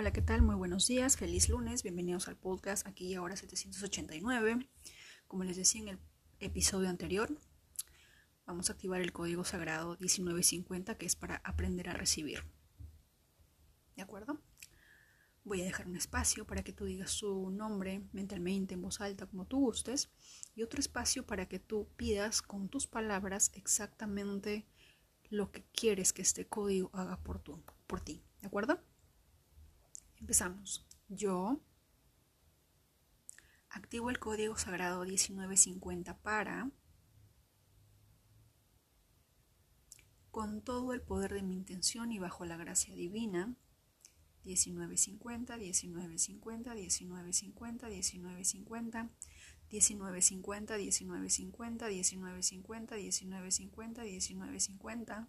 Hola, ¿qué tal? Muy buenos días, feliz lunes, bienvenidos al podcast aquí y ahora 789. Como les decía en el episodio anterior, vamos a activar el código sagrado 1950 que es para aprender a recibir. ¿De acuerdo? Voy a dejar un espacio para que tú digas su nombre mentalmente, en voz alta, como tú gustes, y otro espacio para que tú pidas con tus palabras exactamente lo que quieres que este código haga por, tú, por ti. ¿De acuerdo? Empezamos. Yo activo el código sagrado 1950 para, con todo el poder de mi intención y bajo la gracia divina, 1950, 1950, 1950, 1950, 1950, 1950, 1950, 1950, 1950, 1950, 1950, 1950,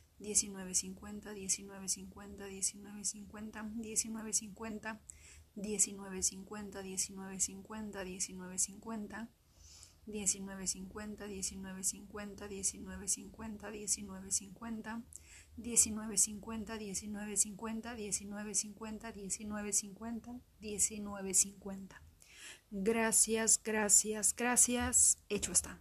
1950, 1950, 1950, 1950, 1950, 1950, 1950, 1950, 1950, 1950, 1950, 1950, 1950, 1950, 1950, 1950. Gracias, gracias, gracias. Hecho está.